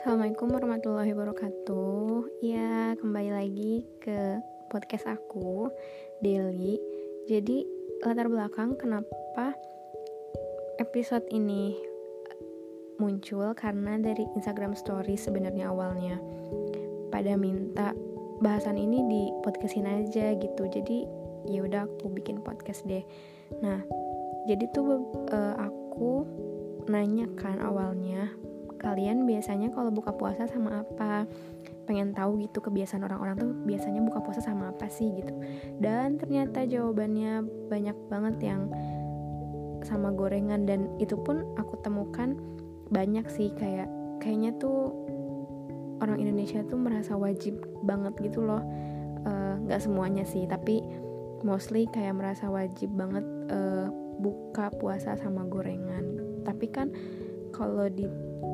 Assalamualaikum warahmatullahi wabarakatuh. Ya kembali lagi ke podcast aku Daily Jadi latar belakang kenapa episode ini muncul Karena dari Instagram story sebenarnya awalnya. Pada minta bahasan ini di podcastin aja gitu. Jadi ya udah aku bikin podcast deh. Nah jadi tuh uh, aku nanya kan awalnya kalian biasanya kalau buka puasa sama apa? Pengen tahu gitu kebiasaan orang-orang tuh biasanya buka puasa sama apa sih gitu. Dan ternyata jawabannya banyak banget yang sama gorengan dan itu pun aku temukan banyak sih kayak kayaknya tuh orang Indonesia tuh merasa wajib banget gitu loh. Eh, nggak uh, semuanya sih tapi mostly kayak merasa wajib banget uh, buka puasa sama gorengan. Tapi kan kalau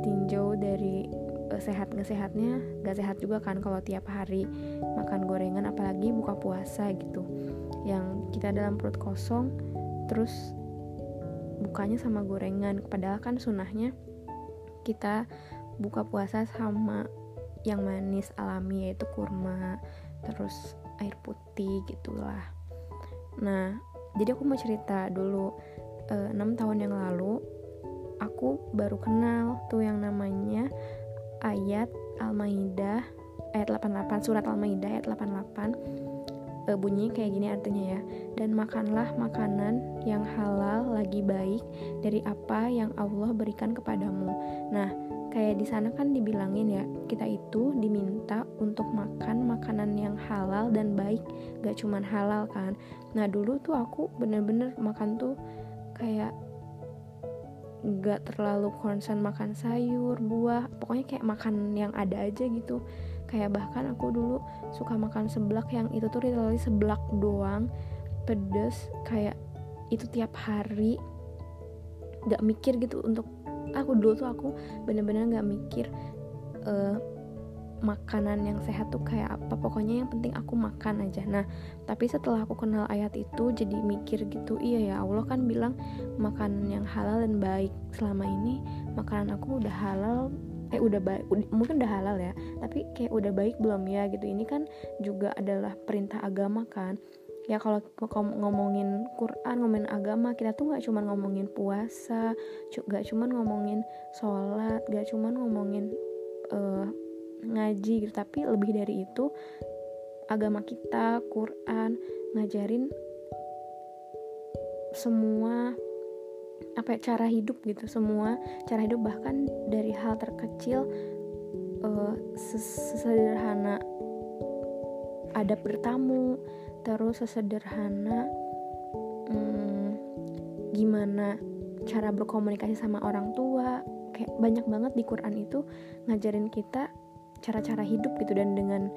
ditinjau dari uh, sehat nggak sehatnya nggak sehat juga kan kalau tiap hari makan gorengan apalagi buka puasa gitu. Yang kita dalam perut kosong terus bukanya sama gorengan. Padahal kan sunahnya kita buka puasa sama yang manis alami yaitu kurma terus air putih gitulah. Nah jadi aku mau cerita dulu eh, enam tahun yang lalu aku baru kenal tuh yang namanya ayat Al-Maidah ayat 88 surat Al-Maidah ayat 88 e, bunyi kayak gini artinya ya. Dan makanlah makanan yang halal lagi baik dari apa yang Allah berikan kepadamu. Nah kayak di sana kan dibilangin ya kita itu diminta untuk makan makanan yang halal dan baik. Gak cuman halal kan. Nah dulu tuh aku bener-bener makan tuh kayak nggak terlalu concern makan sayur buah pokoknya kayak makan yang ada aja gitu. Kayak bahkan aku dulu suka makan seblak yang itu tuh literally seblak doang pedes kayak itu tiap hari. Nggak mikir gitu untuk aku dulu tuh aku bener-bener nggak mikir uh, makanan yang sehat tuh kayak apa. Pokoknya yang penting aku makan aja. Nah tapi setelah aku kenal ayat itu jadi mikir gitu iya ya Allah kan bilang makanan yang halal dan baik. Selama ini makanan aku udah halal eh udah baik mungkin udah halal ya tapi kayak udah baik belum ya gitu. Ini kan juga adalah perintah agama kan. Ya kalau ngomongin Quran ngomongin agama kita tuh nggak cuma ngomongin puasa nggak cuma ngomongin sholat nggak cuma ngomongin uh, ngaji gitu. Tapi lebih dari itu agama kita Quran ngajarin semua apa ya, cara hidup gitu. Semua cara hidup bahkan dari hal terkecil uh, sesederhana adab bertamu terus sesederhana hmm, gimana cara berkomunikasi sama orang tua. Kayak banyak banget di Quran itu ngajarin kita cara-cara hidup gitu dan dengan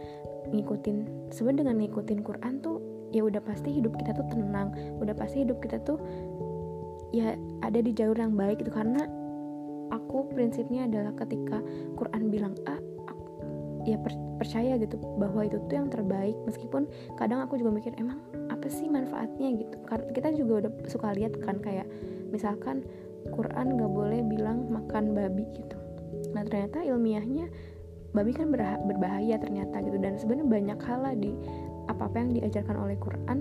ngikutin sebenarnya dengan ngikutin Quran tuh ya udah pasti hidup kita tuh tenang udah pasti hidup kita tuh ya ada di jalur yang baik gitu. Karena aku prinsipnya adalah ketika Quran bilang A aku, ya per, percaya gitu bahwa itu tuh yang terbaik. Meskipun kadang aku juga mikir emang apa sih manfaatnya? gitu. Karena kita juga udah suka lihat kan kayak misalkan Quran gak boleh bilang makan babi gitu. Nah ternyata ilmiahnya babi kan berbahaya ternyata gitu. Dan sebenarnya banyak hal lah di apa apa yang diajarkan oleh Quran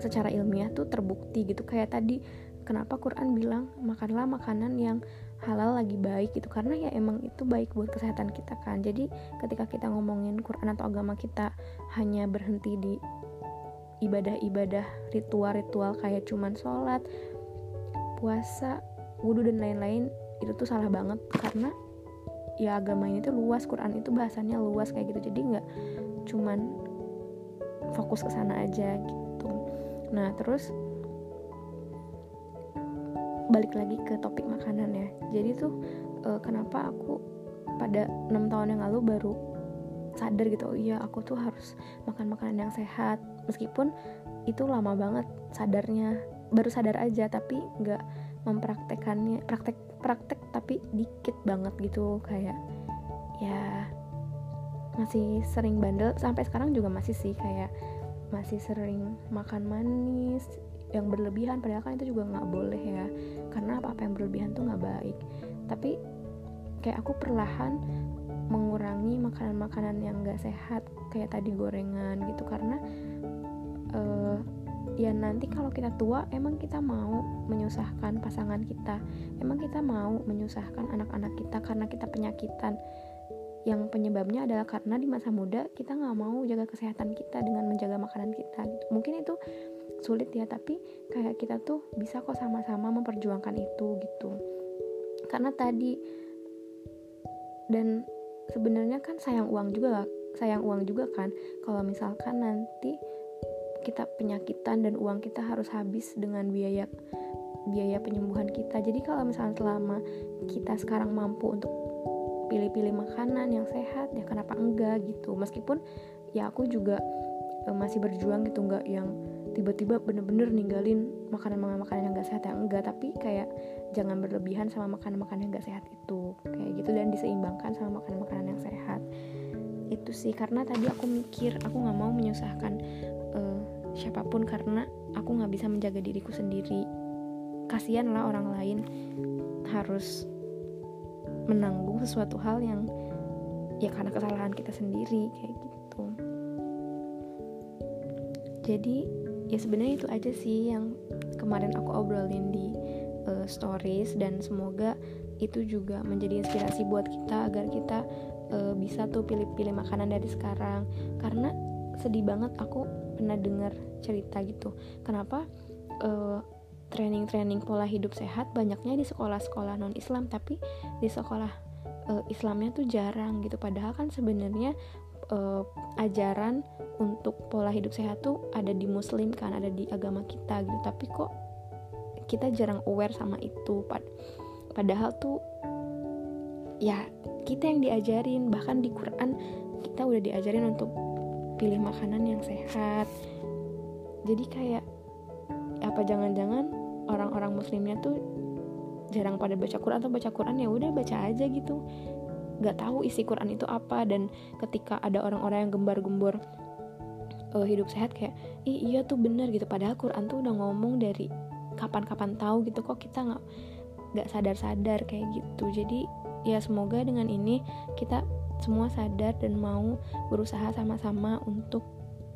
secara ilmiah tuh terbukti gitu. Kayak tadi kenapa Quran bilang makanlah makanan yang halal lagi baik gitu. Karena ya emang itu baik buat kesehatan kita kan. Jadi ketika kita ngomongin Quran atau agama kita hanya berhenti di ibadah-ibadah ritual-ritual kayak cuman sholat puasa wudhu dan lain-lain itu tuh salah banget. Karena ya agama ini tuh luas Quran itu bahasannya luas kayak gitu. Jadi nggak cuman fokus ke sana aja gitu. Nah terus balik lagi ke topik makanan ya. Jadi tuh uh, kenapa aku pada enam tahun yang lalu baru sadar gitu oh iya aku tuh harus makan makanan yang sehat. Meskipun itu lama banget sadarnya baru sadar aja tapi nggak mempraktekannya praktek praktek tapi dikit banget gitu kayak ya masih sering bandel. Sampai sekarang juga masih sih kayak masih sering makan manis yang berlebihan padahal kan itu juga nggak boleh ya. Karena apa apa yang berlebihan tuh nggak baik. Tapi kayak aku perlahan mengurangi makanan-makanan yang gak sehat kayak tadi gorengan gitu. Karena uh, ya nanti kalau kita tua emang kita mau menyusahkan pasangan kita. Emang kita mau menyusahkan anak-anak kita karena kita penyakitan. Yang penyebabnya adalah karena di masa muda kita nggak mau jaga kesehatan kita dengan menjaga makanan kita gitu. mungkin itu sulit ya tapi kayak kita tuh bisa kok sama-sama memperjuangkan itu gitu. Karena tadi dan sebenarnya kan sayang uang juga sayang uang juga kan. Kalau misalkan nanti kita penyakitan dan uang kita harus habis dengan biaya biaya penyembuhan kita. Jadi kalau misalnya selama kita sekarang mampu untuk pilih-pilih makanan yang sehat ya kenapa enggak gitu? Meskipun ya aku juga e, masih berjuang gitu enggak yang tiba-tiba bener-bener ninggalin makanan-makanan yang gak sehat yang enggak tapi kayak jangan berlebihan sama makanan-makanan yang gak sehat itu kayak gitu. Dan diseimbangkan sama makanan-makanan yang sehat. Itu sih karena tadi aku mikir aku nggak mau menyusahkan uh, siapa pun karena aku nggak bisa menjaga diriku sendiri. Kasihan lah orang lain harus menanggung sesuatu hal yang ya karena kesalahan kita sendiri kayak gitu. Jadi ya sebenarnya itu aja sih yang kemarin aku obrolin di uh, stories dan semoga itu juga menjadi inspirasi buat kita agar kita uh, bisa tuh pilih-pilih makanan dari sekarang. Karena sedih banget aku pernah dengar cerita gitu. Kenapa? Uh, training-training pola hidup sehat banyaknya di sekolah-sekolah non Islam tapi di sekolah uh, Islamnya tuh jarang gitu. Padahal kan sebenarnya uh, ajaran untuk pola hidup sehat tuh ada di muslim kan ada di agama kita gitu. Tapi kok kita jarang aware sama itu? Pad padahal tuh ya kita yang diajarin. Bahkan di Quran kita udah diajarin untuk pilih makanan yang sehat. Jadi kayak apa jangan-jangan orang-orang muslimnya tuh jarang pada baca Quran atau baca Quran ya udah baca aja gitu. Nggak tahu isi Quran itu apa dan ketika ada orang-orang yang gembar-gembor uh, hidup sehat kayak Ih, iya tuh bener gitu. Padahal Quran tuh udah ngomong dari kapan-kapan tahu gitu kok kita nggak nggak sadar-sadar kayak gitu. Jadi ya semoga dengan ini kita semua sadar dan mau berusaha sama-sama untuk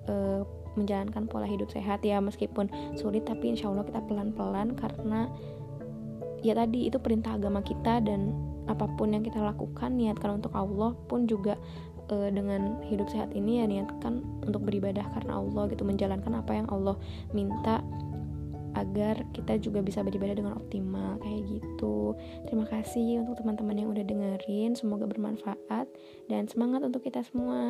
uh, menjalankan pola hidup sehat ya meskipun sulit tapi insya Allah kita pelan-pelan karena ya tadi itu perintah agama kita dan apa pun yang kita lakukan niatkan untuk Allah pun juga e, dengan hidup sehat ini ya niatkan untuk beribadah karena Allah gitu menjalankan apa yang Allah minta agar kita juga bisa beribadah dengan optimal kayak gitu. Terima kasih untuk teman-teman yang udah dengerin, semoga bermanfaat dan semangat untuk kita semua.